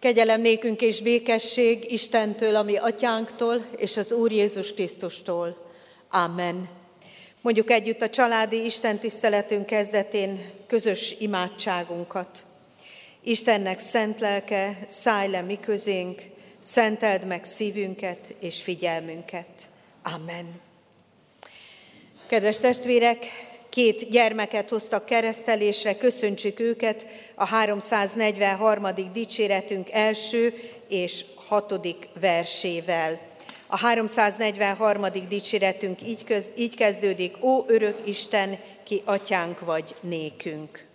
Kegyelem nékünk és békesség Istentől, ami atyánktól, és az Úr Jézus Krisztustól. Amen. Mondjuk együtt a családi Isten tiszteletünk kezdetén közös imádságunkat. Istennek szent lelke, szállj le mi közénk, szenteld meg szívünket és figyelmünket. Amen. Kedves testvérek, két gyermeket hoztak keresztelésre, köszöntsük őket a 343. dicséretünk első és hatodik versével. A 343. dicséretünk így, kezdődik, Ó örök Isten, ki atyánk vagy nékünk.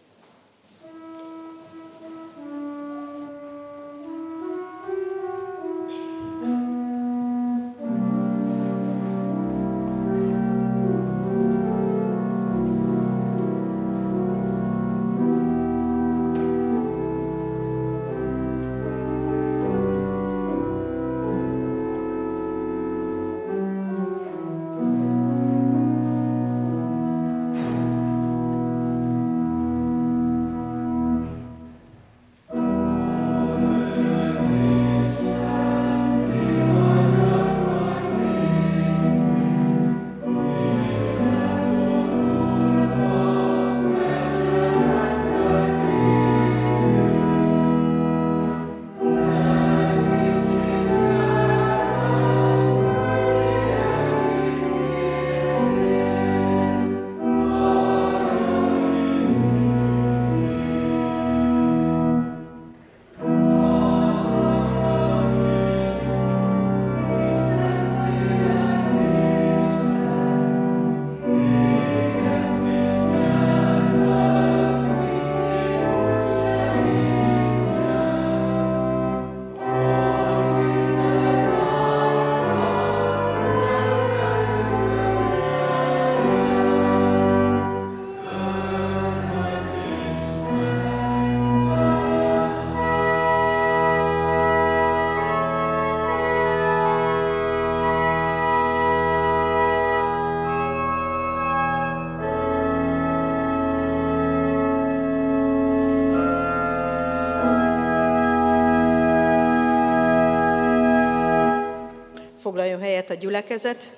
Foglaljon helyet a gyülekezet.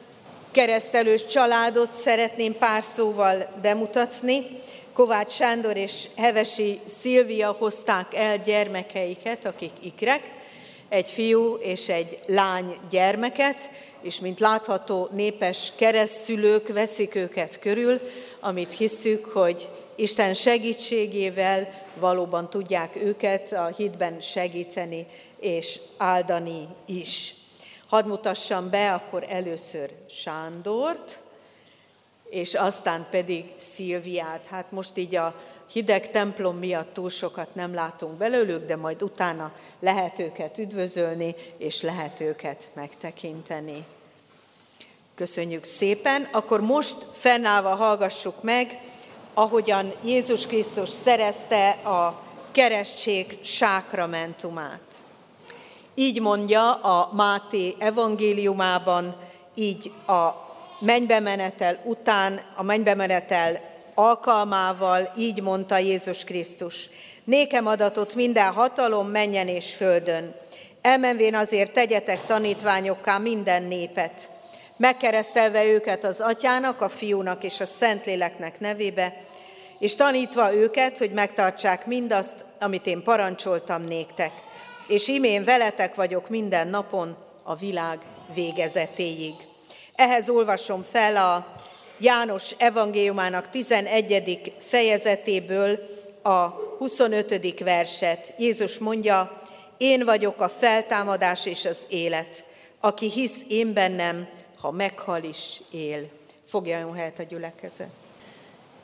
Keresztelős családot szeretném pár szóval bemutatni. Kovács Sándor és Hevesi Szilvia hozták el gyermekeiket, akik ikrek, egy fiú és egy lány gyermeket, és mint látható, népes keresztülők veszik őket körül, amit hiszük, hogy Isten segítségével valóban tudják őket a hitben segíteni és áldani is. Hadd mutassam be akkor először Sándort, és aztán pedig Szilviát. Hát most így a hideg templom miatt túl sokat nem látunk belőlük, de majd utána lehet őket üdvözölni, és lehet őket megtekinteni. Köszönjük szépen. Akkor most fennállva hallgassuk meg, ahogyan Jézus Krisztus szerezte a keresztség sákramentumát. Így mondja a Máté evangéliumában, így a mennybe menetel után, a mennybe menetel alkalmával, így mondta Jézus Krisztus. Nékem adatot minden hatalom menjen és földön. Elmenvén azért tegyetek tanítványokká minden népet, megkeresztelve őket az atyának, a fiúnak és a szentléleknek nevébe, és tanítva őket, hogy megtartsák mindazt, amit én parancsoltam néktek és imén veletek vagyok minden napon a világ végezetéig. Ehhez olvasom fel a János evangéliumának 11. fejezetéből a 25. verset. Jézus mondja, én vagyok a feltámadás és az élet. Aki hisz én bennem, ha meghal is él. Fogjaljon helyet a gyülekezet.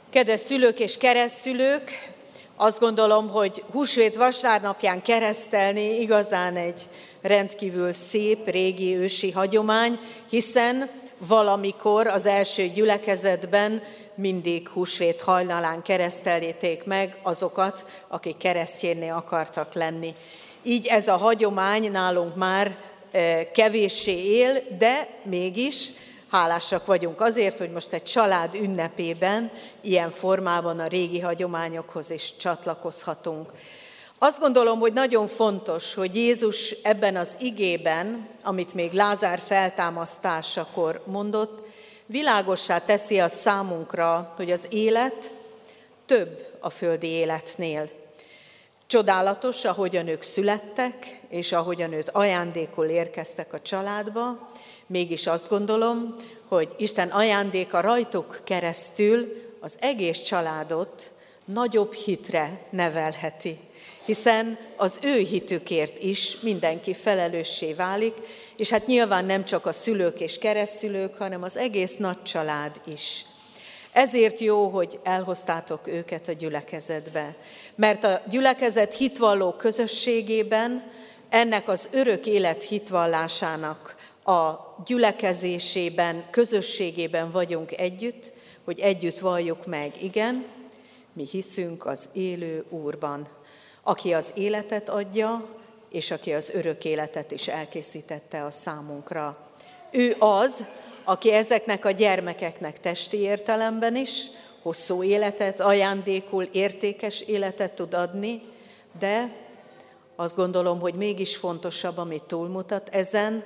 Kedves szülők és keresztülők, azt gondolom, hogy húsvét vasárnapján keresztelni igazán egy rendkívül szép, régi ősi hagyomány, hiszen valamikor az első gyülekezetben mindig húsvét hajnalán keresztelíték meg azokat, akik keresztjénné akartak lenni. Így ez a hagyomány nálunk már eh, kevéssé él, de mégis Hálásak vagyunk azért, hogy most egy család ünnepében ilyen formában a régi hagyományokhoz is csatlakozhatunk. Azt gondolom, hogy nagyon fontos, hogy Jézus ebben az igében, amit még Lázár feltámasztásakor mondott, világossá teszi a számunkra, hogy az élet több a földi életnél. Csodálatos, ahogyan ők születtek, és ahogyan őt ajándékul érkeztek a családba, mégis azt gondolom, hogy Isten ajándéka rajtuk keresztül az egész családot nagyobb hitre nevelheti, hiszen az ő hitükért is mindenki felelőssé válik, és hát nyilván nem csak a szülők és keresztülők, hanem az egész nagy család is. Ezért jó, hogy elhoztátok őket a gyülekezetbe, mert a gyülekezet hitvalló közösségében ennek az örök élet hitvallásának a gyülekezésében, közösségében vagyunk együtt, hogy együtt valljuk meg, igen, mi hiszünk az élő Úrban, aki az életet adja, és aki az örök életet is elkészítette a számunkra. Ő az, aki ezeknek a gyermekeknek testi értelemben is hosszú életet, ajándékul értékes életet tud adni, de azt gondolom, hogy mégis fontosabb, amit túlmutat ezen,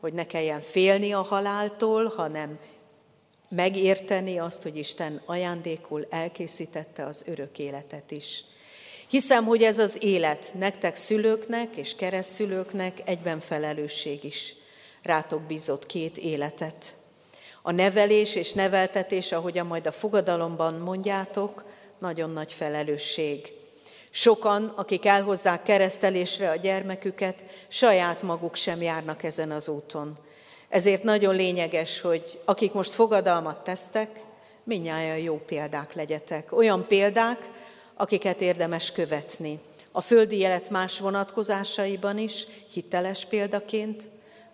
hogy ne kelljen félni a haláltól, hanem megérteni azt, hogy Isten ajándékul elkészítette az örök életet is. Hiszem, hogy ez az élet nektek szülőknek és keresztszülőknek egyben felelősség is. Rátok bízott két életet. A nevelés és neveltetés, ahogyan majd a fogadalomban mondjátok, nagyon nagy felelősség. Sokan, akik elhozzák keresztelésre a gyermeküket, saját maguk sem járnak ezen az úton. Ezért nagyon lényeges, hogy akik most fogadalmat tesztek, minnyáján jó példák legyetek. Olyan példák, akiket érdemes követni. A földi élet más vonatkozásaiban is, hiteles példaként,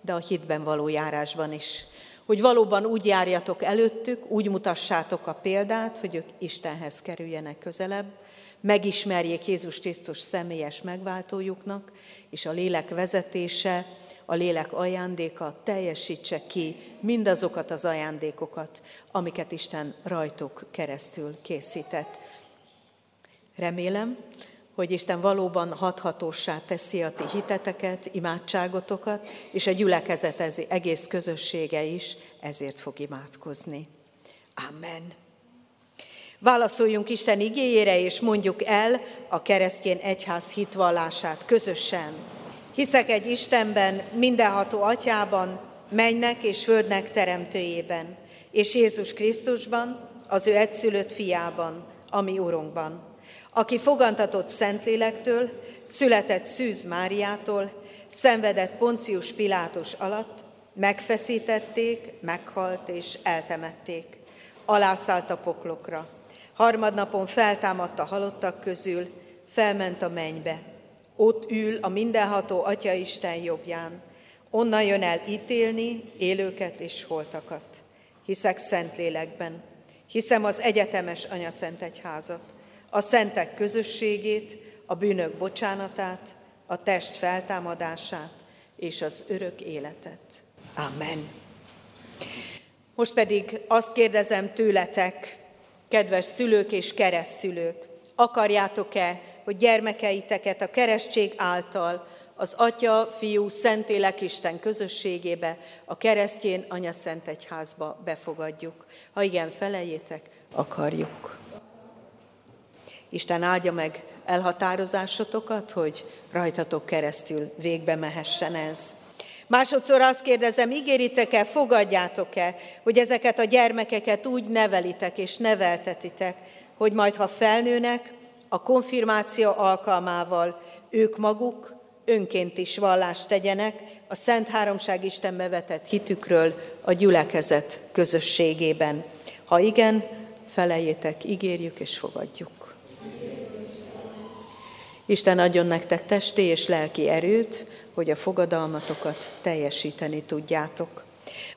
de a hitben való járásban is. Hogy valóban úgy járjatok előttük, úgy mutassátok a példát, hogy ők Istenhez kerüljenek közelebb, megismerjék Jézus Krisztus személyes megváltójuknak, és a lélek vezetése, a lélek ajándéka teljesítse ki mindazokat az ajándékokat, amiket Isten rajtuk keresztül készített. Remélem, hogy Isten valóban hathatósá teszi a ti hiteteket, imádságotokat, és a gyülekezet egész közössége is ezért fog imádkozni. Amen. Válaszoljunk Isten igéjére, és mondjuk el a keresztény egyház hitvallását közösen. Hiszek egy Istenben, mindenható atyában, mennek és földnek teremtőjében, és Jézus Krisztusban, az ő egyszülött fiában, ami Urunkban, aki fogantatott Szentlélektől, született Szűz Máriától, szenvedett Poncius Pilátus alatt, megfeszítették, meghalt és eltemették. Alászállt a poklokra. Harmadnapon feltámadt a halottak közül, felment a mennybe. Ott ül a mindenható Atya Isten jobbján. Onnan jön el ítélni élőket és holtakat. Hiszek szent lélekben. Hiszem az egyetemes Anya Szent Egyházat a szentek közösségét, a bűnök bocsánatát, a test feltámadását és az örök életet. Amen. Most pedig azt kérdezem tőletek, kedves szülők és keresztszülők, akarjátok-e, hogy gyermekeiteket a keresztség által az Atya, Fiú, Szentélek Isten közösségébe, a keresztjén Anya Szent Egyházba befogadjuk? Ha igen, felejétek, akarjuk. Isten áldja meg elhatározásotokat, hogy rajtatok keresztül végbe mehessen ez. Másodszor azt kérdezem, ígéritek-e, fogadjátok-e, hogy ezeket a gyermekeket úgy nevelitek és neveltetitek, hogy majd, ha felnőnek, a konfirmáció alkalmával ők maguk önként is vallást tegyenek a Szent Háromság Isten bevetett hitükről a gyülekezet közösségében. Ha igen, felejétek, ígérjük és fogadjuk. Isten adjon nektek testi és lelki erőt, hogy a fogadalmatokat teljesíteni tudjátok.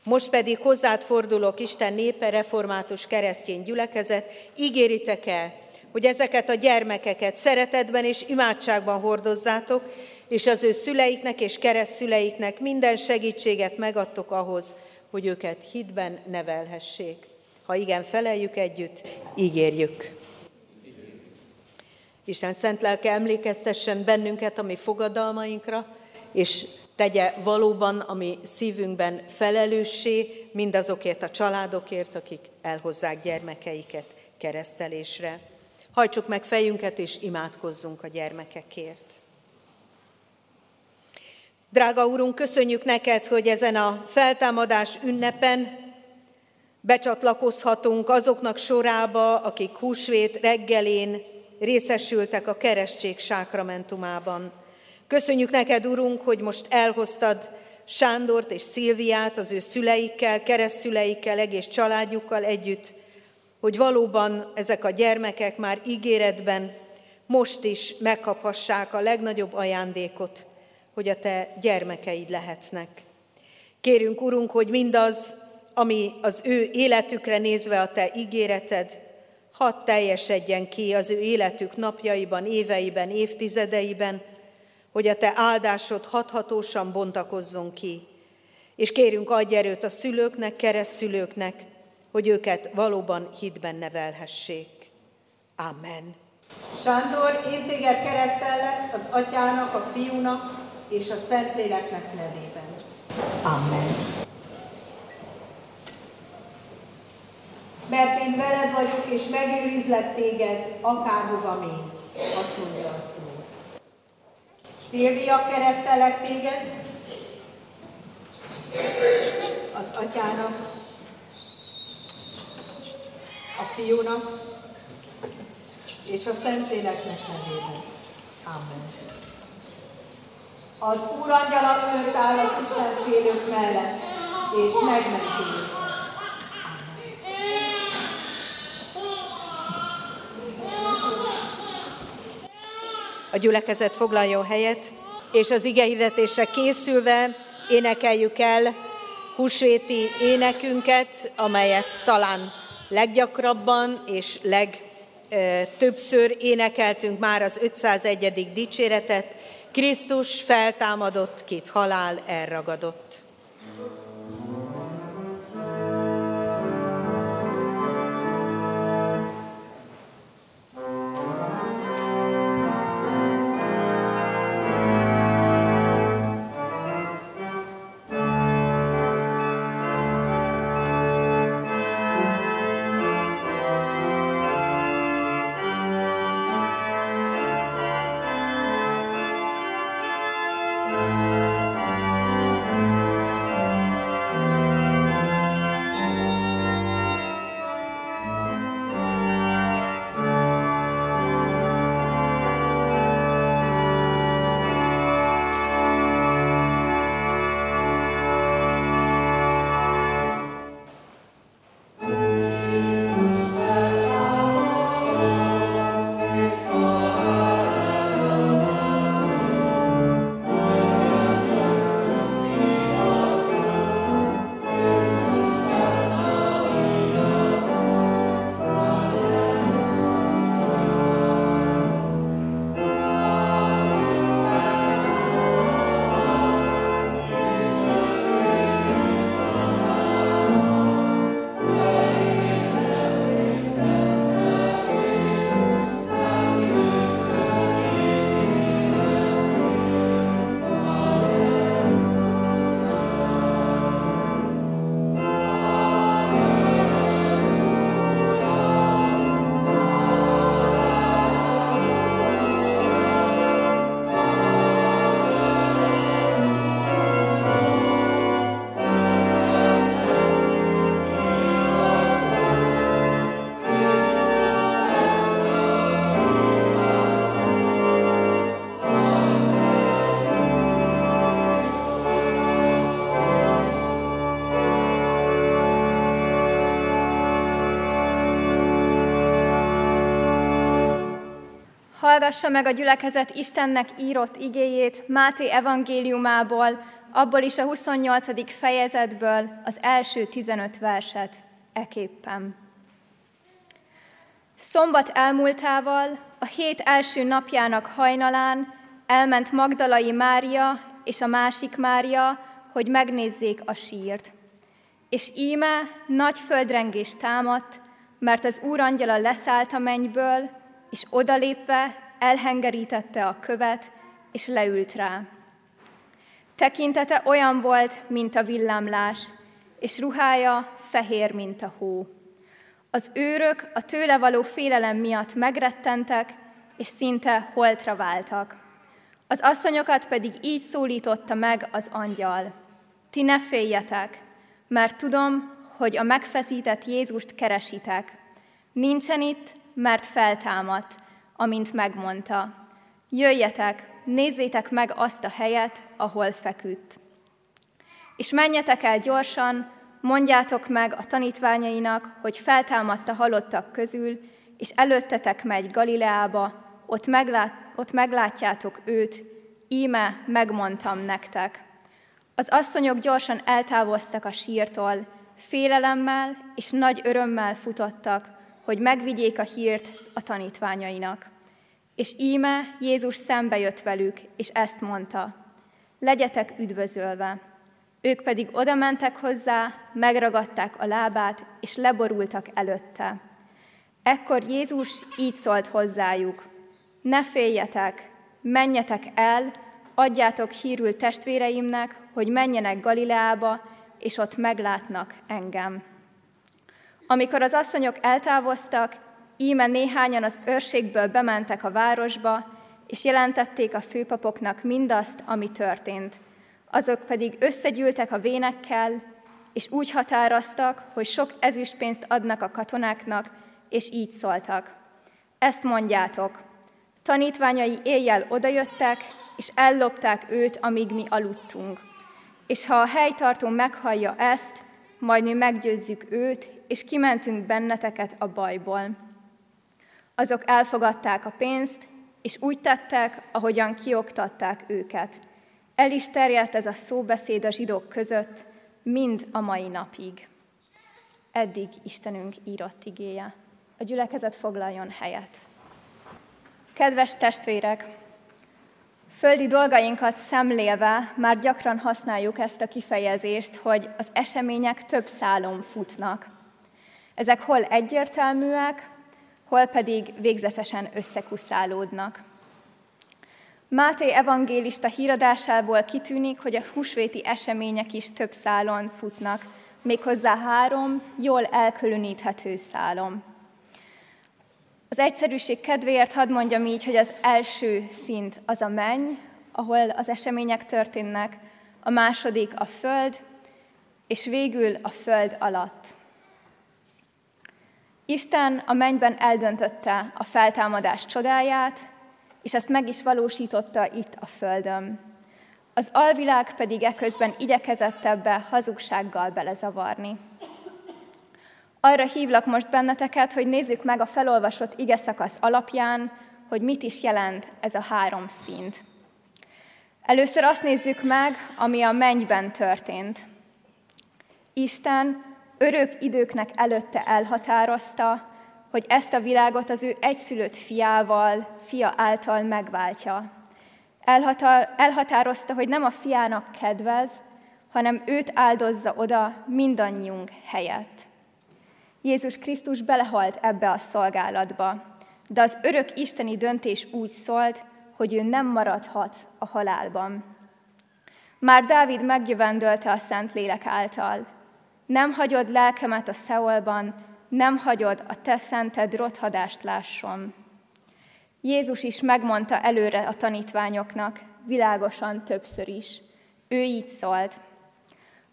Most pedig hozzád fordulok, Isten népe, református keresztény gyülekezet, ígéritek el, hogy ezeket a gyermekeket szeretetben és imádságban hordozzátok, és az ő szüleiknek és keresztszüleiknek minden segítséget megadtok ahhoz, hogy őket hitben nevelhessék. Ha igen, feleljük együtt, ígérjük. Isten szent lelke emlékeztessen bennünket a mi fogadalmainkra, és tegye valóban a mi szívünkben felelőssé mindazokért a családokért, akik elhozzák gyermekeiket keresztelésre. Hajtsuk meg fejünket, és imádkozzunk a gyermekekért. Drága Úrunk, köszönjük neked, hogy ezen a feltámadás ünnepen becsatlakozhatunk azoknak sorába, akik húsvét reggelén részesültek a keresztség sákramentumában. Köszönjük neked, Urunk, hogy most elhoztad Sándort és Szilviát az ő szüleikkel, keresztszüleikkel, egész családjukkal együtt, hogy valóban ezek a gyermekek már ígéretben most is megkaphassák a legnagyobb ajándékot, hogy a te gyermekeid lehetnek. Kérünk, Urunk, hogy mindaz, ami az ő életükre nézve a te ígéreted, hadd teljesedjen ki az ő életük napjaiban, éveiben, évtizedeiben, hogy a te áldásod hathatósan bontakozzon ki. És kérünk, adj erőt a szülőknek, keresztszülőknek, hogy őket valóban hitben nevelhessék. Amen. Sándor, én téged keresztellek az atyának, a fiúnak és a Szentléleknek nevében. Amen. Mert én veled vagyok, és megőrizlek téged, akárhova mész, azt mondja az Úr. Szilvia, keresztelek téged, az atyának, a fiúnak, és a Szentléleknek nevében. Amen. Az Úr angyala őt áll az Isten mellett, és megmenti A gyülekezet foglaljon helyet, és az igehirdetése készülve énekeljük el húsvéti énekünket, amelyet talán leggyakrabban és legtöbbször énekeltünk már az 501. dicséretet, Krisztus feltámadott, két halál elragadott. Hallgassa meg a gyülekezet Istennek írott igéjét Máté evangéliumából, abból is a 28. fejezetből az első 15 verset eképpen. Szombat elmúltával, a hét első napjának hajnalán elment Magdalai Mária és a másik Mária, hogy megnézzék a sírt. És íme nagy földrengés támadt, mert az úr angyala leszállt a mennyből, és odalépve elhengerítette a követ, és leült rá. Tekintete olyan volt, mint a villámlás, és ruhája fehér, mint a hó. Az őrök a tőle való félelem miatt megrettentek, és szinte holtra váltak. Az asszonyokat pedig így szólította meg az angyal. Ti ne féljetek, mert tudom, hogy a megfeszített Jézust keresitek. Nincsen itt, mert feltámadt, amint megmondta. Jöjjetek, nézzétek meg azt a helyet, ahol feküdt. És menjetek el gyorsan, mondjátok meg a tanítványainak, hogy feltámadt a halottak közül, és előttetek megy Galileába, ott, meglát, ott meglátjátok őt, íme megmondtam nektek. Az asszonyok gyorsan eltávoztak a sírtól, félelemmel és nagy örömmel futottak, hogy megvigyék a hírt a tanítványainak. És íme Jézus szembe jött velük, és ezt mondta, legyetek üdvözölve. Ők pedig oda mentek hozzá, megragadták a lábát, és leborultak előtte. Ekkor Jézus így szólt hozzájuk, ne féljetek, menjetek el, adjátok hírül testvéreimnek, hogy menjenek Galileába, és ott meglátnak engem. Amikor az asszonyok eltávoztak, íme néhányan az őrségből bementek a városba, és jelentették a főpapoknak mindazt, ami történt. Azok pedig összegyűltek a vénekkel, és úgy határoztak, hogy sok ezüstpénzt adnak a katonáknak, és így szóltak. Ezt mondjátok, tanítványai éjjel odajöttek, és ellopták őt, amíg mi aludtunk. És ha a helytartó meghallja ezt, majd mi meggyőzzük őt, és kimentünk benneteket a bajból. Azok elfogadták a pénzt, és úgy tettek, ahogyan kioktatták őket. El is terjedt ez a szóbeszéd a zsidók között, mind a mai napig. Eddig Istenünk írott igéje. A gyülekezet foglaljon helyet. Kedves testvérek! Földi dolgainkat szemlélve már gyakran használjuk ezt a kifejezést, hogy az események több szálon futnak. Ezek hol egyértelműek, hol pedig végzetesen összekuszálódnak. Máté evangélista híradásából kitűnik, hogy a húsvéti események is több szálon futnak, méghozzá három jól elkülöníthető szálon. Az egyszerűség kedvéért hadd mondjam így, hogy az első szint az a menny, ahol az események történnek, a második a föld, és végül a föld alatt. Isten a mennyben eldöntötte a feltámadás csodáját, és ezt meg is valósította itt a földön. Az alvilág pedig eközben igyekezett ebbe hazugsággal belezavarni. Arra hívlak most benneteket, hogy nézzük meg a felolvasott ige szakasz alapján, hogy mit is jelent ez a három szint. Először azt nézzük meg, ami a mennyben történt. Isten örök időknek előtte elhatározta, hogy ezt a világot az ő egyszülött fiával, fia által megváltja. elhatározta, hogy nem a fiának kedvez, hanem őt áldozza oda mindannyiunk helyett. Jézus Krisztus belehalt ebbe a szolgálatba, de az örök isteni döntés úgy szólt, hogy ő nem maradhat a halálban. Már Dávid megjövendölte a Szentlélek által. Nem hagyod lelkemet a szeolban, nem hagyod a te szented rothadást lásson. Jézus is megmondta előre a tanítványoknak, világosan többször is. Ő így szólt.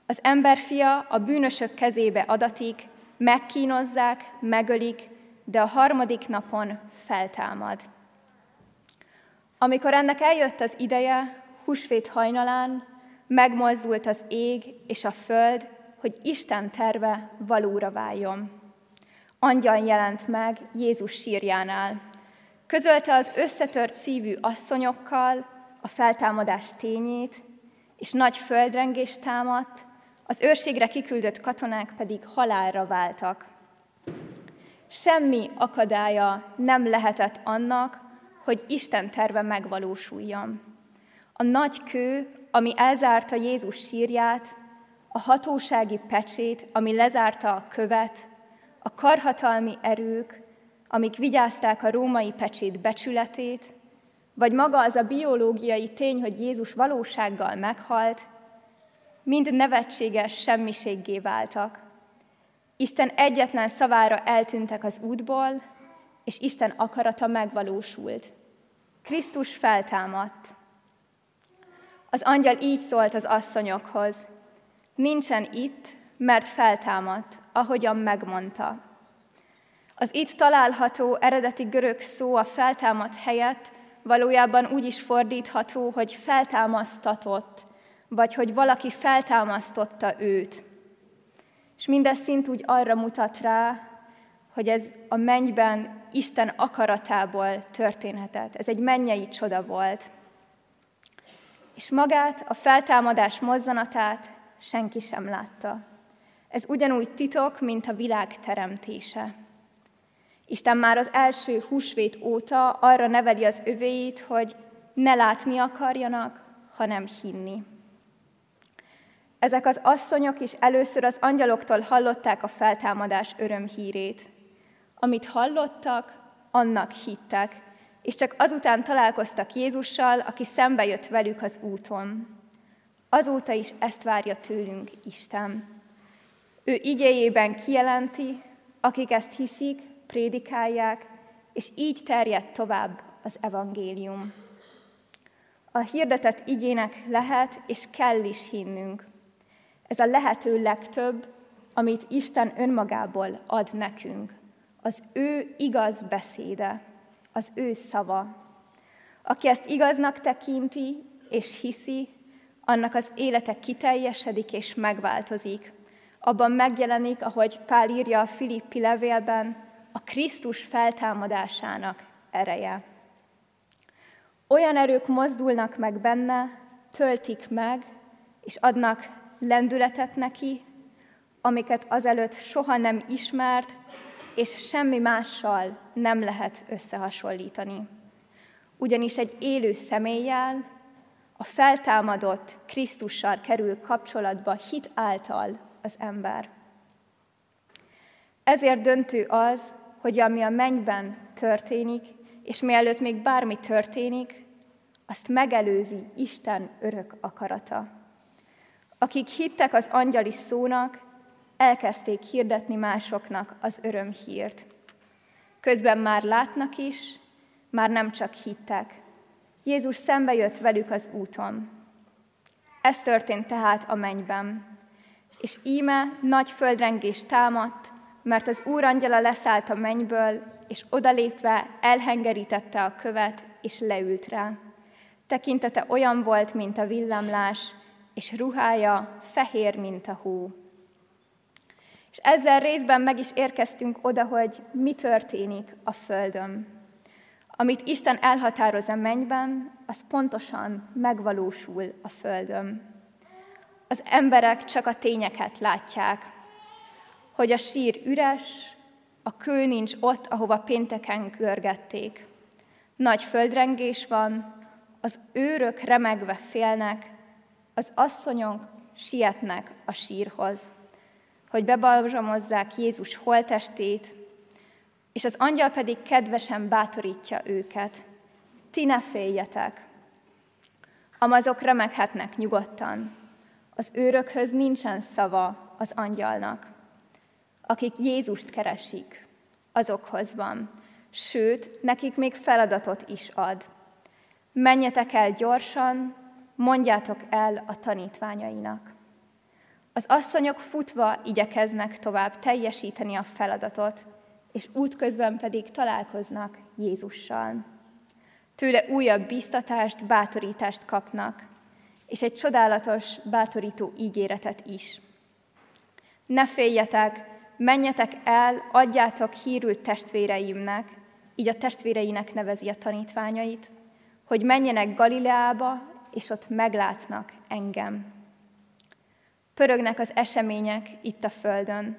Az emberfia a bűnösök kezébe adatik, megkínozzák, megölik, de a harmadik napon feltámad. Amikor ennek eljött az ideje, húsvét hajnalán, megmozdult az ég és a föld, hogy Isten terve valóra váljon. Angyal jelent meg Jézus sírjánál. Közölte az összetört szívű asszonyokkal a feltámadás tényét, és nagy földrengés támadt, az őrségre kiküldött katonák pedig halálra váltak. Semmi akadálya nem lehetett annak, hogy Isten terve megvalósuljon. A nagy kő, ami elzárta Jézus sírját, a hatósági pecsét, ami lezárta a követ, a karhatalmi erők, amik vigyázták a római pecsét becsületét, vagy maga az a biológiai tény, hogy Jézus valósággal meghalt, mind nevetséges semmiséggé váltak. Isten egyetlen szavára eltűntek az útból, és Isten akarata megvalósult. Krisztus feltámadt. Az angyal így szólt az asszonyokhoz, nincsen itt, mert feltámadt, ahogyan megmondta. Az itt található eredeti görög szó a feltámadt helyett valójában úgy is fordítható, hogy feltámasztatott, vagy hogy valaki feltámasztotta őt. És mindez szint úgy arra mutat rá, hogy ez a mennyben Isten akaratából történhetett. Ez egy mennyei csoda volt. És magát, a feltámadás mozzanatát senki sem látta. Ez ugyanúgy titok, mint a világ teremtése. Isten már az első húsvét óta arra neveli az övéit, hogy ne látni akarjanak, hanem hinni. Ezek az asszonyok is először az angyaloktól hallották a feltámadás örömhírét. Amit hallottak, annak hittek, és csak azután találkoztak Jézussal, aki szembe jött velük az úton. Azóta is ezt várja tőlünk Isten. Ő igéjében kijelenti, akik ezt hiszik, prédikálják, és így terjed tovább az evangélium. A hirdetett igének lehet és kell is hinnünk. Ez a lehető legtöbb, amit Isten önmagából ad nekünk. Az ő igaz beszéde, az ő szava. Aki ezt igaznak tekinti és hiszi, annak az élete kiteljesedik és megváltozik. Abban megjelenik, ahogy Pál írja a Filippi levélben, a Krisztus feltámadásának ereje. Olyan erők mozdulnak meg benne, töltik meg, és adnak lendületet neki, amiket azelőtt soha nem ismert, és semmi mással nem lehet összehasonlítani. Ugyanis egy élő személlyel, a feltámadott Krisztussal kerül kapcsolatba hit által az ember. Ezért döntő az, hogy ami a mennyben történik, és mielőtt még bármi történik, azt megelőzi Isten örök akarata. Akik hittek az angyali szónak, elkezdték hirdetni másoknak az örömhírt. Közben már látnak is, már nem csak hittek. Jézus szembe jött velük az úton. Ez történt tehát a mennyben. És íme nagy földrengés támadt, mert az Úr angyala leszállt a mennyből, és odalépve elhengerítette a követ, és leült rá. Tekintete olyan volt, mint a villámlás, és ruhája fehér, mint a hó. És ezzel részben meg is érkeztünk oda, hogy mi történik a Földön. Amit Isten elhatároz a mennyben, az pontosan megvalósul a Földön. Az emberek csak a tényeket látják, hogy a sír üres, a kő nincs ott, ahova pénteken görgették. Nagy földrengés van, az őrök remegve félnek, az asszonyok sietnek a sírhoz, hogy bebalzsamozzák Jézus holtestét, és az angyal pedig kedvesen bátorítja őket. Ti ne féljetek! Amazok remeghetnek nyugodtan. Az őrökhöz nincsen szava az angyalnak akik Jézust keresik, azokhoz van. Sőt, nekik még feladatot is ad. Menjetek el gyorsan, mondjátok el a tanítványainak. Az asszonyok futva igyekeznek tovább teljesíteni a feladatot, és útközben pedig találkoznak Jézussal. Tőle újabb biztatást, bátorítást kapnak, és egy csodálatos, bátorító ígéretet is. Ne féljetek, menjetek el, adjátok hírült testvéreimnek, így a testvéreinek nevezi a tanítványait, hogy menjenek Galileába, és ott meglátnak engem. Pörögnek az események itt a földön,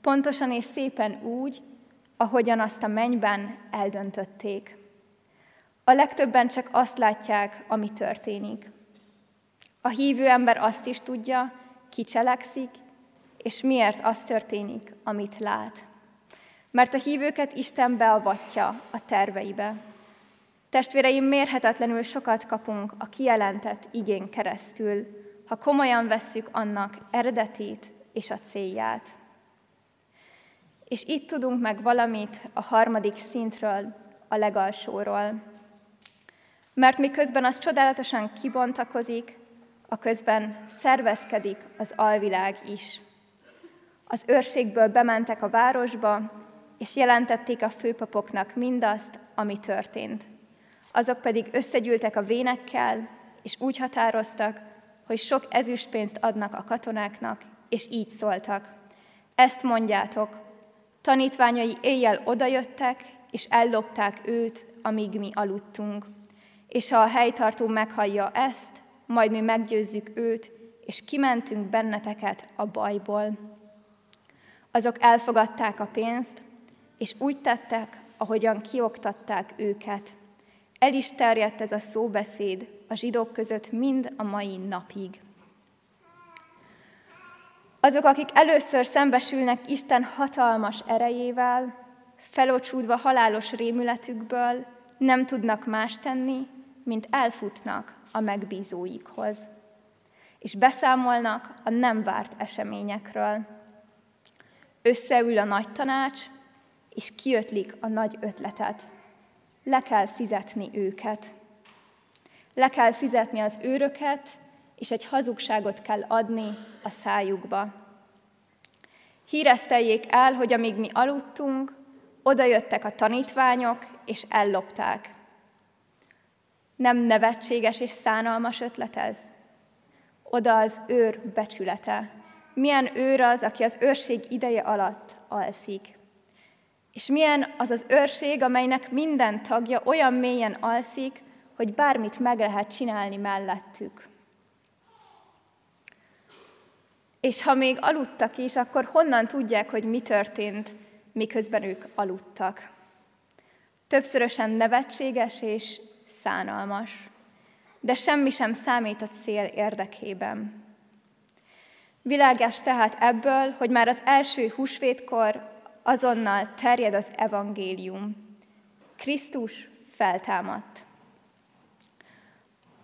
pontosan és szépen úgy, ahogyan azt a mennyben eldöntötték. A legtöbben csak azt látják, ami történik. A hívő ember azt is tudja, ki cselekszik, és miért az történik, amit lát. Mert a hívőket Isten beavatja a terveibe. Testvéreim, mérhetetlenül sokat kapunk a kijelentett igény keresztül, ha komolyan vesszük annak eredetét és a célját. És itt tudunk meg valamit a harmadik szintről, a legalsóról. Mert miközben az csodálatosan kibontakozik, a közben szervezkedik az alvilág is. Az őrségből bementek a városba, és jelentették a főpapoknak mindazt, ami történt. Azok pedig összegyűltek a vénekkel, és úgy határoztak, hogy sok ezüstpénzt adnak a katonáknak, és így szóltak. Ezt mondjátok, tanítványai éjjel odajöttek, és ellopták őt, amíg mi aludtunk. És ha a helytartó meghallja ezt, majd mi meggyőzzük őt, és kimentünk benneteket a bajból. Azok elfogadták a pénzt, és úgy tettek, ahogyan kioktatták őket. El is terjedt ez a szóbeszéd a zsidók között mind a mai napig. Azok, akik először szembesülnek Isten hatalmas erejével, felocsúdva halálos rémületükből, nem tudnak más tenni, mint elfutnak a megbízóikhoz, és beszámolnak a nem várt eseményekről. Összeül a nagy tanács, és kiötlik a nagy ötletet. Le kell fizetni őket. Le kell fizetni az őröket, és egy hazugságot kell adni a szájukba. Híreszteljék el, hogy amíg mi aludtunk, odajöttek a tanítványok, és ellopták. Nem nevetséges és szánalmas ötlet ez? Oda az őr becsülete. Milyen őr az, aki az őrség ideje alatt alszik? És milyen az az őrség, amelynek minden tagja olyan mélyen alszik, hogy bármit meg lehet csinálni mellettük. És ha még aludtak is, akkor honnan tudják, hogy mi történt, miközben ők aludtak? Többszörösen nevetséges és szánalmas, de semmi sem számít a cél érdekében. Világás tehát ebből, hogy már az első húsvétkor azonnal terjed az evangélium. Krisztus feltámadt.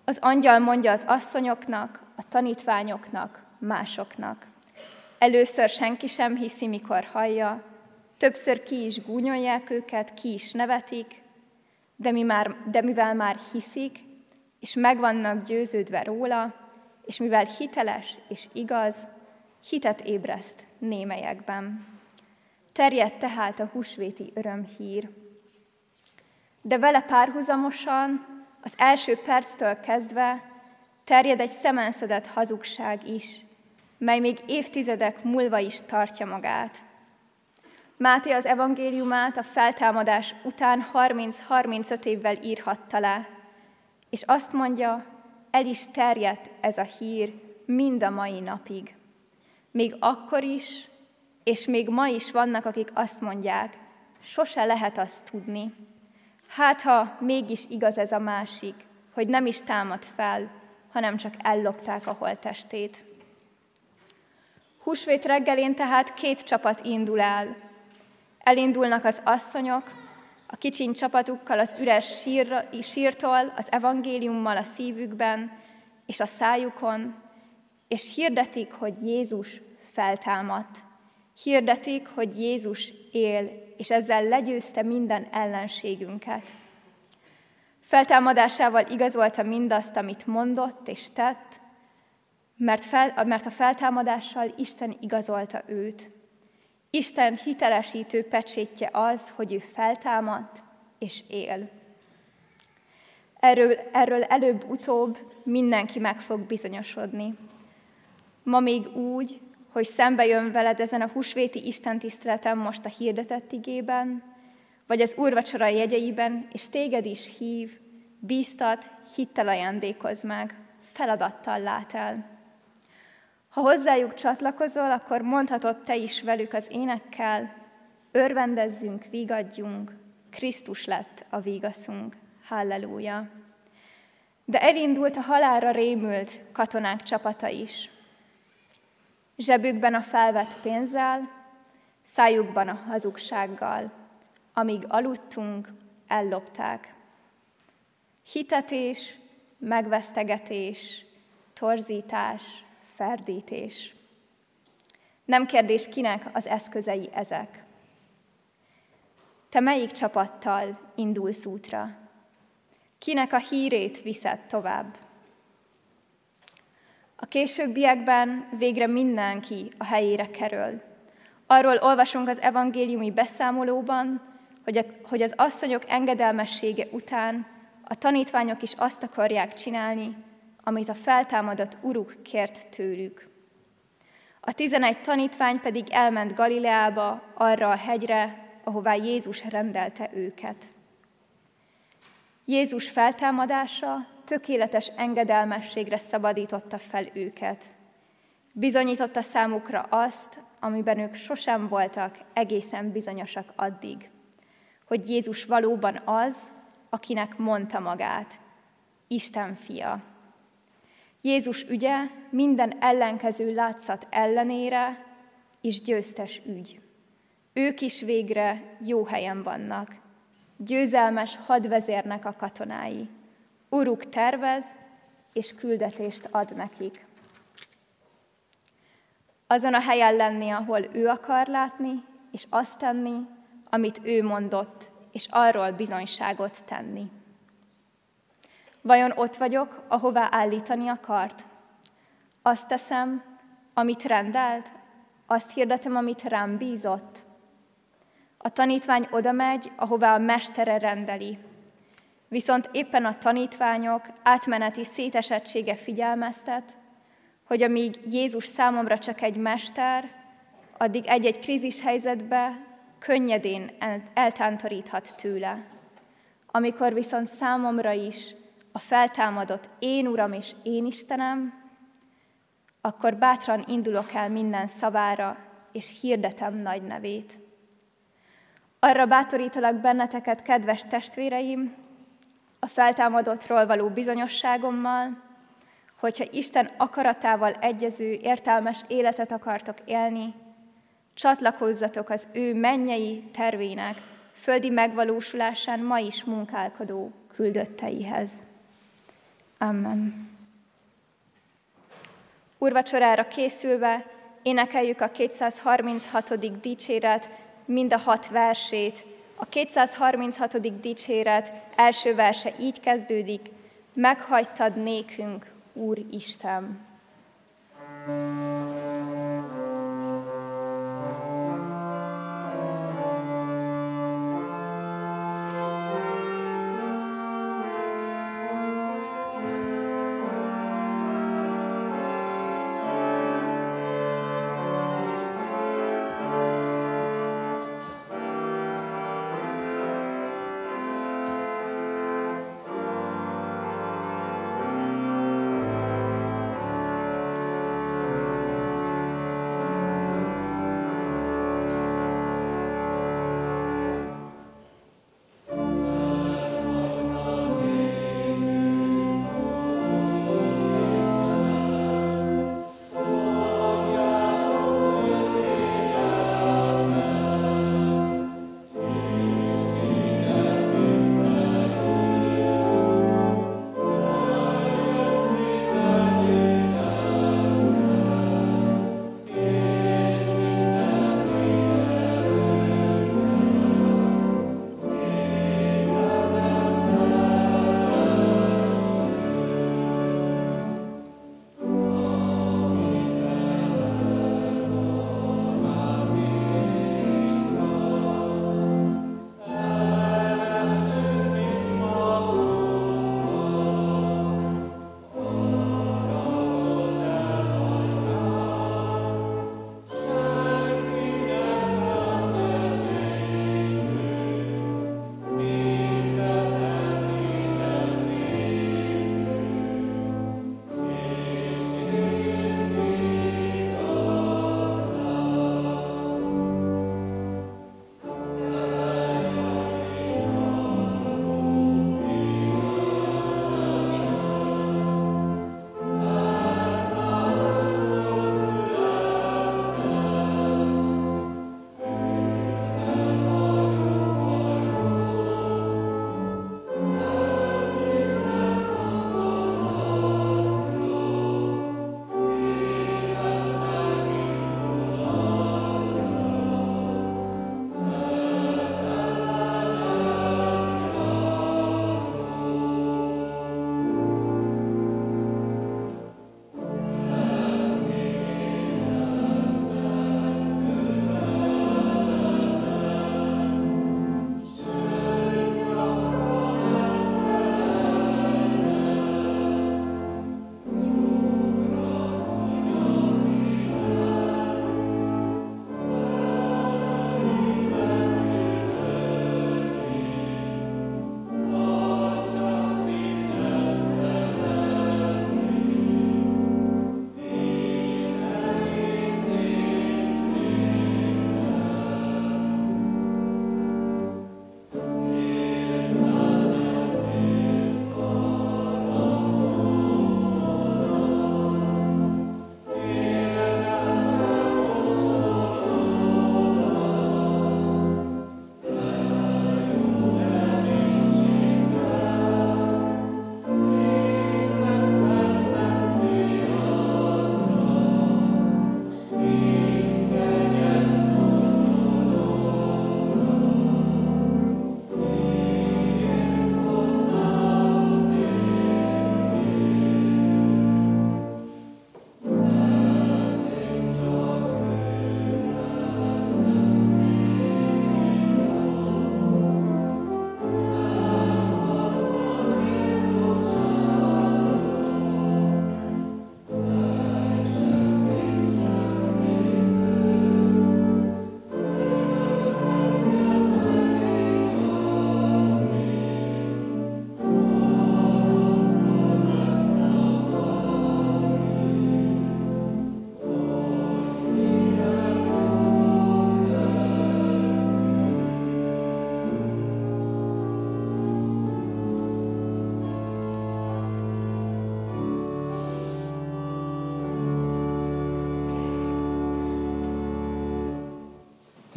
Az angyal mondja az asszonyoknak, a tanítványoknak, másoknak. Először senki sem hiszi, mikor hallja, többször ki is gúnyolják őket, ki is nevetik, de, mi már, de mivel már hiszik, és meg vannak győződve róla, és mivel hiteles és igaz, hitet ébreszt némelyekben. Terjed tehát a húsvéti örömhír. De vele párhuzamosan, az első perctől kezdve terjed egy szemenszedett hazugság is, mely még évtizedek múlva is tartja magát. Máté az evangéliumát a feltámadás után 30-35 évvel írhatta le, és azt mondja, el is terjedt ez a hír mind a mai napig. Még akkor is, és még ma is vannak, akik azt mondják, sose lehet azt tudni. Hát, ha mégis igaz ez a másik, hogy nem is támad fel, hanem csak ellopták a holtestét. Húsvét reggelén tehát két csapat indul el. Elindulnak az asszonyok, a kicsiny csapatukkal az üres sír, sírtól, az evangéliummal a szívükben és a szájukon, és hirdetik, hogy Jézus feltámadt. Hirdetik, hogy Jézus él, és ezzel legyőzte minden ellenségünket. Feltámadásával igazolta mindazt, amit mondott és tett, mert, fel, mert a feltámadással Isten igazolta őt. Isten hitelesítő pecsétje az, hogy ő feltámadt és él. Erről, erről előbb-utóbb mindenki meg fog bizonyosodni. Ma még úgy, hogy szembe jön veled ezen a húsvéti istentiszteleten most a hirdetett igében, vagy az úrvacsora jegyeiben, és téged is hív, bíztat, hittel ajándékoz meg, feladattal lát el. Ha hozzájuk csatlakozol, akkor mondhatod te is velük az énekkel, örvendezzünk, vigadjunk, Krisztus lett a vigaszunk. Halleluja! De elindult a halálra rémült katonák csapata is. Zsebükben a felvett pénzzel, szájukban a hazugsággal, amíg aludtunk, ellopták. Hitetés, megvesztegetés, torzítás, ferdítés. Nem kérdés, kinek az eszközei ezek. Te melyik csapattal indulsz útra? Kinek a hírét viszed tovább? A későbbiekben végre mindenki a helyére kerül. Arról olvasunk az evangéliumi beszámolóban, hogy, hogy az asszonyok engedelmessége után a tanítványok is azt akarják csinálni, amit a feltámadott uruk kért tőlük. A tizenegy tanítvány pedig elment Galileába, arra a hegyre, ahová Jézus rendelte őket. Jézus feltámadása tökéletes engedelmességre szabadította fel őket. Bizonyította számukra azt, amiben ők sosem voltak egészen bizonyosak addig, hogy Jézus valóban az, akinek mondta magát, Isten fia. Jézus ügye minden ellenkező látszat ellenére és győztes ügy. Ők is végre jó helyen vannak. Győzelmes hadvezérnek a katonái. Uruk tervez és küldetést ad nekik. Azon a helyen lenni, ahol ő akar látni, és azt tenni, amit ő mondott, és arról bizonyságot tenni. Vajon ott vagyok, ahová állítani akart? Azt teszem, amit rendelt? Azt hirdetem, amit rám bízott? A tanítvány oda megy, ahová a mestere rendeli. Viszont éppen a tanítványok átmeneti szétesettsége figyelmeztet, hogy amíg Jézus számomra csak egy mester, addig egy-egy krízis helyzetbe könnyedén eltántoríthat tőle. Amikor viszont számomra is a feltámadott én Uram és én Istenem, akkor bátran indulok el minden szavára, és hirdetem nagy nevét. Arra bátorítalak benneteket, kedves testvéreim, a feltámadottról való bizonyosságommal, hogyha Isten akaratával egyező, értelmes életet akartok élni, csatlakozzatok az ő mennyei tervének, földi megvalósulásán ma is munkálkodó küldötteihez. Amen. Úrvacsorára készülve énekeljük a 236. dicséret mind a hat versét. A 236. dicséret első verse így kezdődik, meghagytad nékünk, Úr Isten. thank you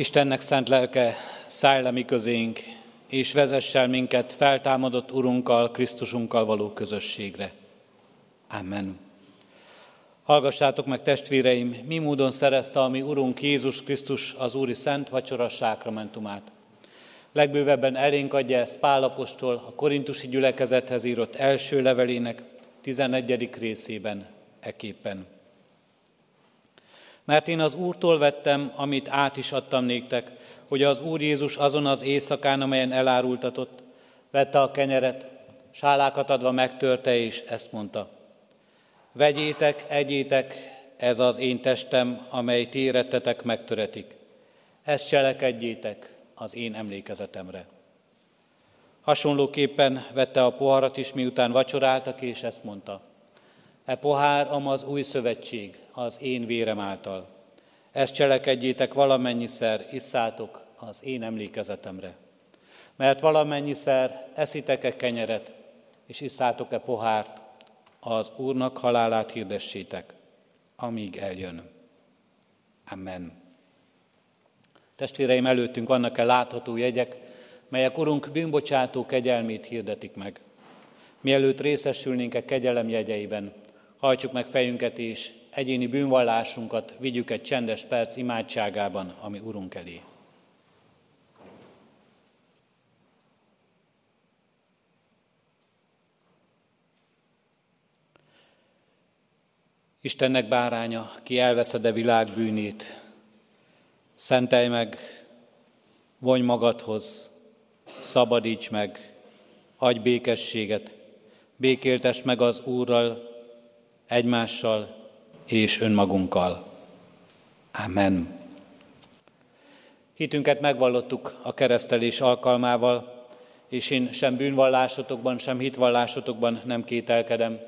Istennek szent lelke, szállj le mi közénk, és vezessel minket feltámadott Urunkkal, Krisztusunkkal való közösségre. Amen. Hallgassátok meg, testvéreim, mi módon szerezte a mi Urunk Jézus Krisztus az Úri Szent Vacsora sákramentumát. Legbővebben elénk adja ezt Pálapostól a korintusi gyülekezethez írott első levelének 11. részében eképpen. Mert én az Úrtól vettem, amit át is adtam néktek, hogy az Úr Jézus azon az éjszakán, amelyen elárultatott, vette a kenyeret, sálákat adva megtörte, és ezt mondta. Vegyétek, egyétek, ez az én testem, amely ti megtöretik. Ezt cselekedjétek az én emlékezetemre. Hasonlóképpen vette a poharat is, miután vacsoráltak, és ezt mondta. E pohár az új szövetség, az én vérem által. Ezt cselekedjétek valamennyiszer, isszátok az én emlékezetemre. Mert valamennyiszer eszitek-e kenyeret, és isszátok-e pohárt, az Úrnak halálát hirdessétek, amíg eljön. Amen. Testvéreim, előttünk vannak-e látható jegyek, melyek Urunk bűnbocsátó kegyelmét hirdetik meg. Mielőtt részesülnénk-e kegyelem jegyeiben, hajtsuk meg fejünket és egyéni bűnvallásunkat vigyük egy csendes perc imádságában, ami Urunk elé. Istennek báránya, ki elveszed a világ bűnét, szentelj meg, vonj magadhoz, szabadíts meg, adj békességet, békéltes meg az Úrral, egymással és önmagunkkal. Amen. Hitünket megvallottuk a keresztelés alkalmával, és én sem bűnvallásotokban, sem hitvallásotokban nem kételkedem.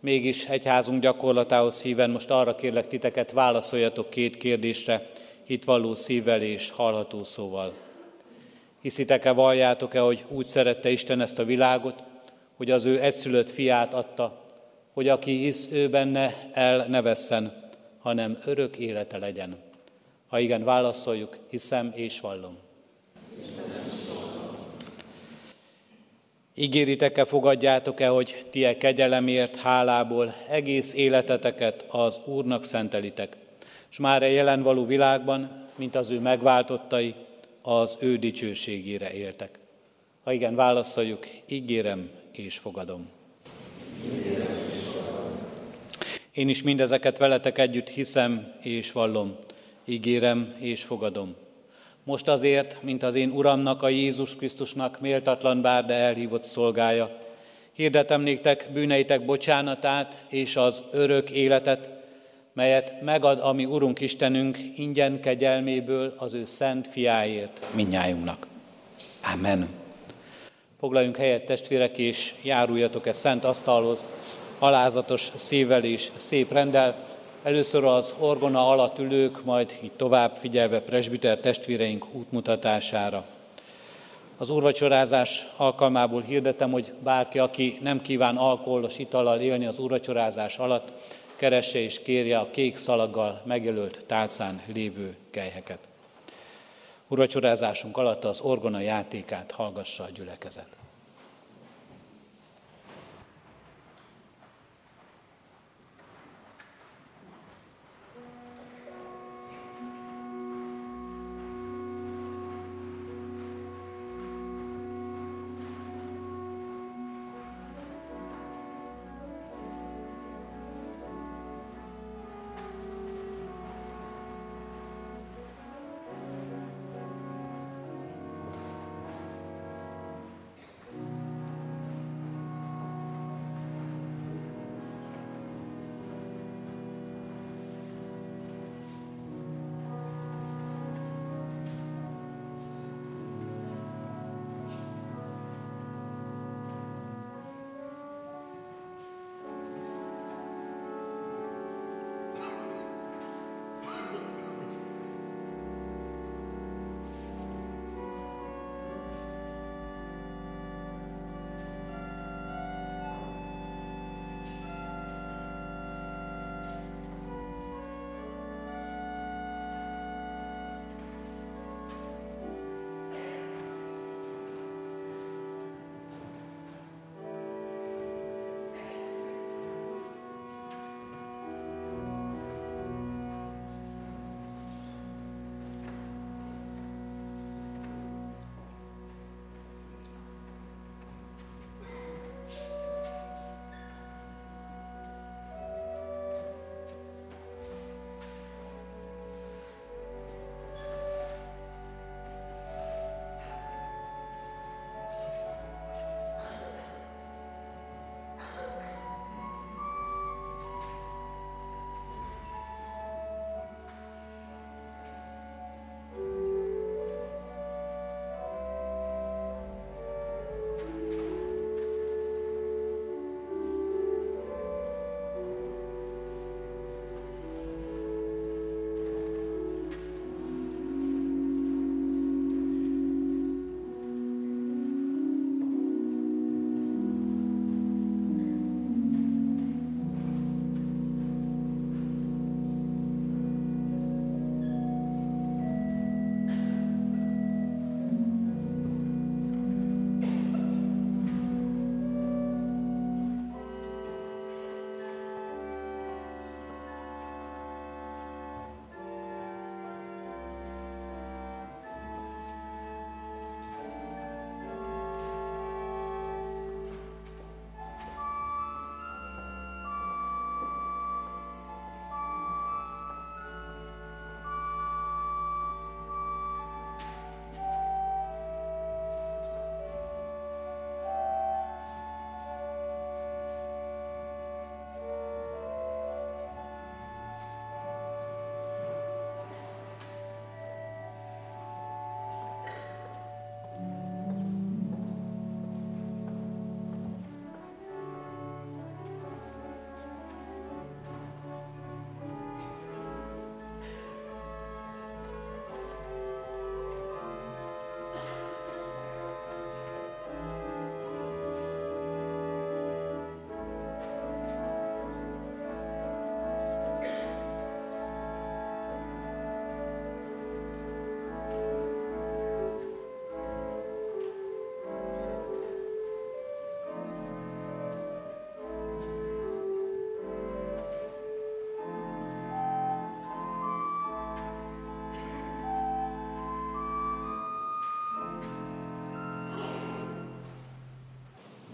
Mégis egyházunk gyakorlatához híven most arra kérlek titeket, válaszoljatok két kérdésre, hitvalló szívvel és hallható szóval. Hiszitek-e, valljátok-e, hogy úgy szerette Isten ezt a világot, hogy az ő egyszülött fiát adta, hogy aki hisz ő benne, el ne vesszen, hanem örök élete legyen. Ha igen, válaszoljuk, hiszem és vallom. Ígéritek-e, fogadjátok-e, hogy ti e kegyelemért, hálából egész életeteket az Úrnak szentelitek, és már e jelen való világban, mint az ő megváltottai, az ő dicsőségére éltek. Ha igen, válaszoljuk, ígérem és fogadom. Ígérem. Én is mindezeket veletek együtt hiszem és vallom, ígérem és fogadom. Most azért, mint az én Uramnak, a Jézus Krisztusnak méltatlan bár, de elhívott szolgája, hirdetem néktek bűneitek bocsánatát és az örök életet, melyet megad a mi Urunk Istenünk ingyen kegyelméből az ő szent fiáért minnyájunknak. Amen. Foglaljunk helyet, testvérek, és járuljatok e szent asztalhoz, alázatos szívvel és szép rendel. Először az orgona alatt ülők, majd így tovább figyelve presbiter testvéreink útmutatására. Az úrvacsorázás alkalmából hirdetem, hogy bárki, aki nem kíván alkoholos italal élni az úrvacsorázás alatt, keresse és kérje a kék szalaggal megjelölt tálcán lévő kelyheket. Úrvacsorázásunk alatt az orgona játékát hallgassa a gyülekezet.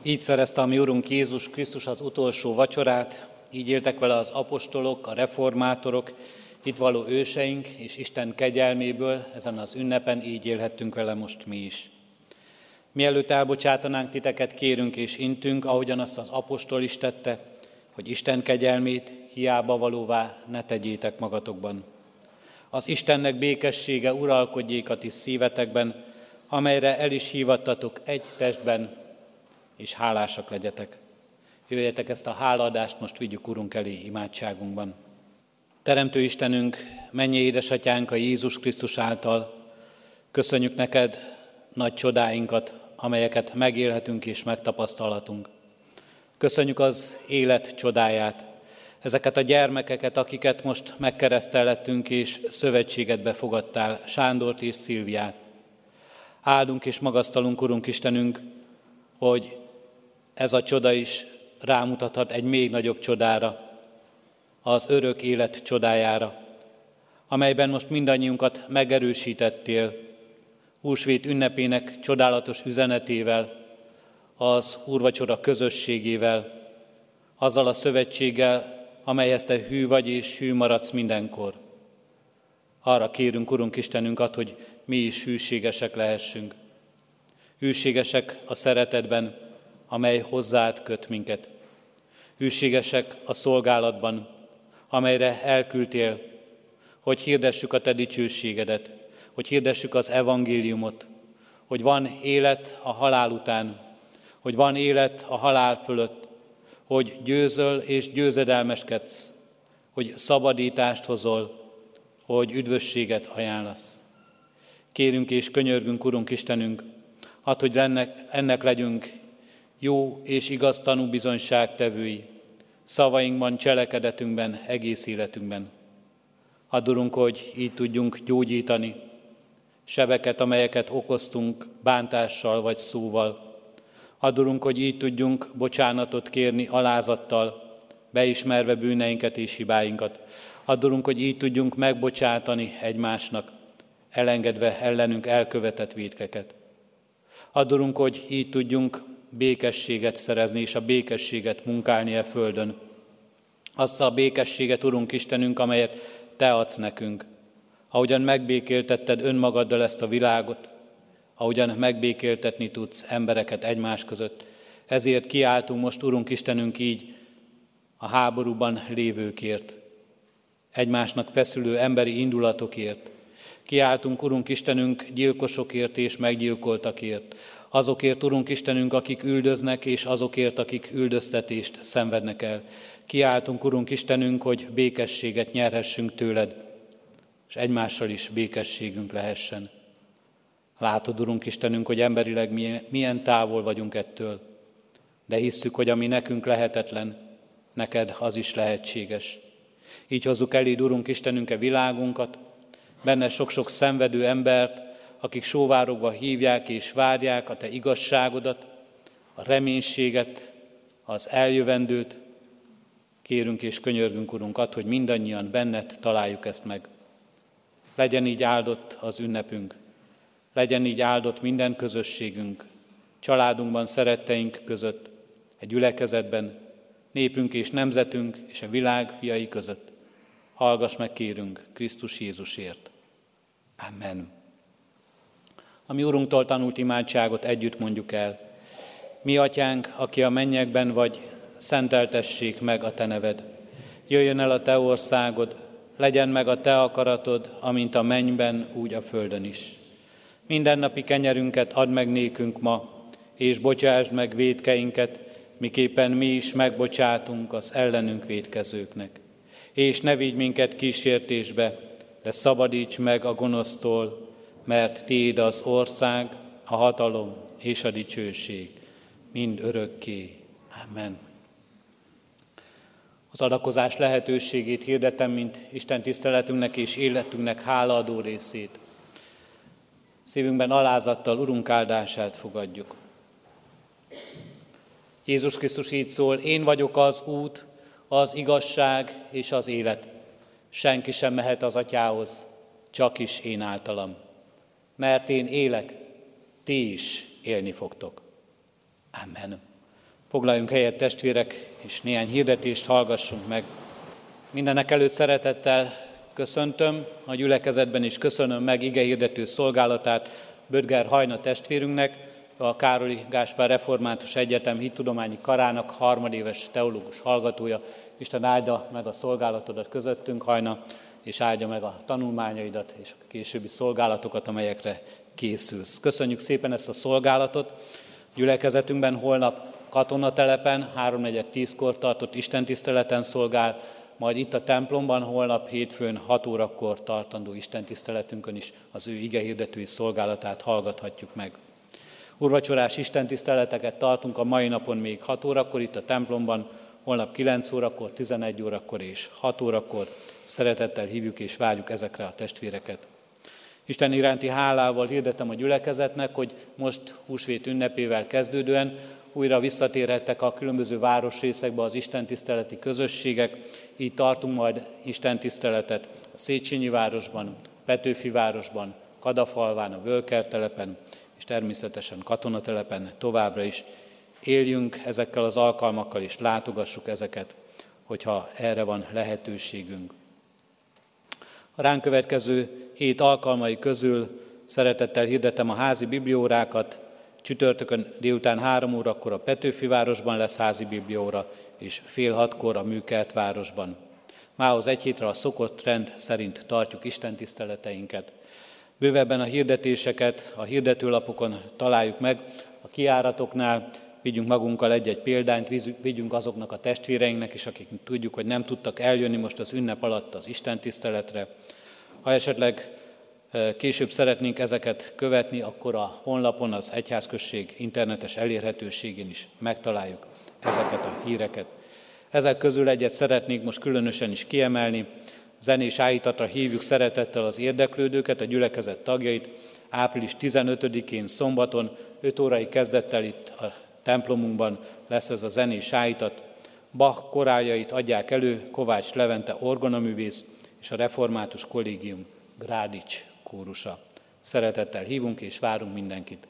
Így szerezte a mi Urunk Jézus Krisztus az utolsó vacsorát, így éltek vele az apostolok, a reformátorok, itt való őseink, és Isten kegyelméből ezen az ünnepen így élhettünk vele most mi is. Mielőtt elbocsátanánk titeket, kérünk és intünk, ahogyan azt az apostol is tette, hogy Isten kegyelmét hiába valóvá ne tegyétek magatokban. Az Istennek békessége uralkodjék a ti szívetekben, amelyre el is hívattatok egy testben, és hálásak legyetek. Jöjjetek ezt a hálaadást, most vigyük Urunk elé imádságunkban. Teremtő Istenünk, mennyi édesatyánk a Jézus Krisztus által, köszönjük neked nagy csodáinkat, amelyeket megélhetünk és megtapasztalhatunk. Köszönjük az élet csodáját, ezeket a gyermekeket, akiket most megkeresztellettünk és szövetséget befogadtál, Sándort és Szilviát. Áldunk és magasztalunk, Urunk Istenünk, hogy ez a csoda is rámutathat egy még nagyobb csodára, az örök élet csodájára, amelyben most mindannyiunkat megerősítettél, húsvét ünnepének csodálatos üzenetével, az úrvacsora közösségével, azzal a szövetséggel, amelyhez te hű vagy és hű maradsz mindenkor. Arra kérünk, Urunk Istenünk, hogy mi is hűségesek lehessünk. Hűségesek a szeretetben, amely hozzád köt minket. Hűségesek a szolgálatban, amelyre elküldtél, hogy hirdessük a te dicsőségedet, hogy hirdessük az evangéliumot, hogy van élet a halál után, hogy van élet a halál fölött, hogy győzöl és győzedelmeskedsz, hogy szabadítást hozol, hogy üdvösséget ajánlasz. Kérünk és könyörgünk, Urunk Istenünk, hát, hogy ennek, ennek legyünk jó és igaz bizonyságtevői, szavainkban, cselekedetünkben, egész életünkben. Adurunk, hogy így tudjunk gyógyítani sebeket, amelyeket okoztunk bántással vagy szóval. Adurunk, hogy így tudjunk bocsánatot kérni alázattal, beismerve bűneinket és hibáinkat. Adurunk, hogy így tudjunk megbocsátani egymásnak, elengedve ellenünk elkövetett védkeket. Adurunk, hogy így tudjunk békességet szerezni és a békességet munkálni e földön. Azt a békességet, Urunk Istenünk, amelyet Te adsz nekünk. Ahogyan megbékéltetted önmagaddal ezt a világot, ahogyan megbékéltetni tudsz embereket egymás között. Ezért kiáltunk most, Urunk Istenünk, így a háborúban lévőkért, egymásnak feszülő emberi indulatokért. Kiáltunk, Urunk Istenünk, gyilkosokért és meggyilkoltakért, azokért, Urunk Istenünk, akik üldöznek, és azokért, akik üldöztetést szenvednek el. Kiáltunk, Urunk Istenünk, hogy békességet nyerhessünk tőled, és egymással is békességünk lehessen. Látod, Urunk Istenünk, hogy emberileg milyen távol vagyunk ettől, de hisszük, hogy ami nekünk lehetetlen, neked az is lehetséges. Így hozzuk eléd, Urunk Istenünk, a e világunkat, benne sok-sok szenvedő embert, akik sóvárokba hívják és várják a Te igazságodat, a reménységet, az eljövendőt. Kérünk és könyörgünk, Urunk, ad, hogy mindannyian benned találjuk ezt meg. Legyen így áldott az ünnepünk, legyen így áldott minden közösségünk, családunkban, szeretteink között, egy gyülekezetben, népünk és nemzetünk és a világ fiai között. Hallgass meg, kérünk, Krisztus Jézusért. Amen. A mi Urunktól tanult imádságot együtt mondjuk el. Mi, Atyánk, aki a mennyekben vagy, szenteltessék meg a Te neved. Jöjjön el a Te országod, legyen meg a Te akaratod, amint a mennyben, úgy a földön is. Mindennapi kenyerünket add meg nékünk ma, és bocsásd meg védkeinket, miképpen mi is megbocsátunk az ellenünk védkezőknek. És ne vigy minket kísértésbe, de szabadíts meg a gonosztól, mert Tiéd az ország, a hatalom és a dicsőség, mind örökké. Amen. Az adakozás lehetőségét hirdetem, mint Isten tiszteletünknek és életünknek hálaadó részét. Szívünkben alázattal Urunk áldását fogadjuk. Jézus Krisztus így szól, én vagyok az út, az igazság és az élet. Senki sem mehet az atyához, csak is én általam mert én élek, ti is élni fogtok. Amen. Foglaljunk helyet testvérek, és néhány hirdetést hallgassunk meg. Mindenek előtt szeretettel köszöntöm a gyülekezetben, és köszönöm meg ige hirdető szolgálatát Bödger Hajna testvérünknek, a Károli Gáspár Református Egyetem hittudományi karának harmadéves teológus hallgatója. Isten áldja meg a szolgálatodat közöttünk, Hajna, és áldja meg a tanulmányaidat és a későbbi szolgálatokat, amelyekre készülsz. Köszönjük szépen ezt a szolgálatot. Gyülekezetünkben holnap katonatelepen 3.4.10-kor tartott istentiszteleten szolgál, majd itt a templomban holnap hétfőn 6 órakor tartandó istentiszteletünkön is az ő igehirdetői szolgálatát hallgathatjuk meg. Urvacsorás istentiszteleteket tartunk a mai napon még 6 órakor itt a templomban, holnap 9 órakor, 11 órakor és 6 órakor. Szeretettel hívjuk és várjuk ezekre a testvéreket. Isten iránti hálával hirdetem a gyülekezetnek, hogy most húsvét ünnepével kezdődően újra visszatérhettek a különböző városrészekbe az istentiszteleti közösségek, így tartunk majd istentiszteletet a Széchenyi városban, Petőfi városban, Kadafalván, a Völkertelepen, és természetesen katonatelepen továbbra is éljünk ezekkel az alkalmakkal, és látogassuk ezeket, hogyha erre van lehetőségünk. A ránk következő hét alkalmai közül szeretettel hirdetem a házi bibliórákat, Csütörtökön délután három órakor a Petőfi városban lesz házi biblióra, és fél hatkor a Műkelt városban. Mához egy hétre a szokott rend szerint tartjuk Isten tiszteleteinket. Bővebben a hirdetéseket a hirdetőlapokon találjuk meg, a kiáratoknál vigyünk magunkkal egy-egy példányt, vigyünk azoknak a testvéreinknek is, akik tudjuk, hogy nem tudtak eljönni most az ünnep alatt az Isten tiszteletre. Ha esetleg később szeretnénk ezeket követni, akkor a honlapon az Egyházközség internetes elérhetőségén is megtaláljuk ezeket a híreket. Ezek közül egyet szeretnék most különösen is kiemelni. Zenés áhítatra hívjuk szeretettel az érdeklődőket, a gyülekezet tagjait. Április 15-én szombaton 5 órai kezdettel itt a templomunkban lesz ez a zenés áhítat. Bach koráljait adják elő Kovács Levente orgonaművész és a Református Kollégium Grádics kórusa. Szeretettel hívunk és várunk mindenkit.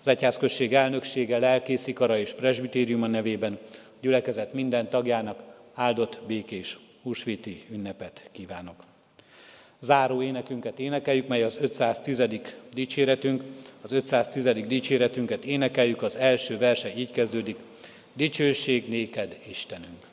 Az egyházközség elnöksége, lelkészikara és presbitériuma nevében gyülekezet minden tagjának áldott békés húsvéti ünnepet kívánok. Záró énekünket énekeljük, mely az 510. dicséretünk. Az 510. dicséretünket énekeljük, az első verse így kezdődik. Dicsőség néked, Istenünk!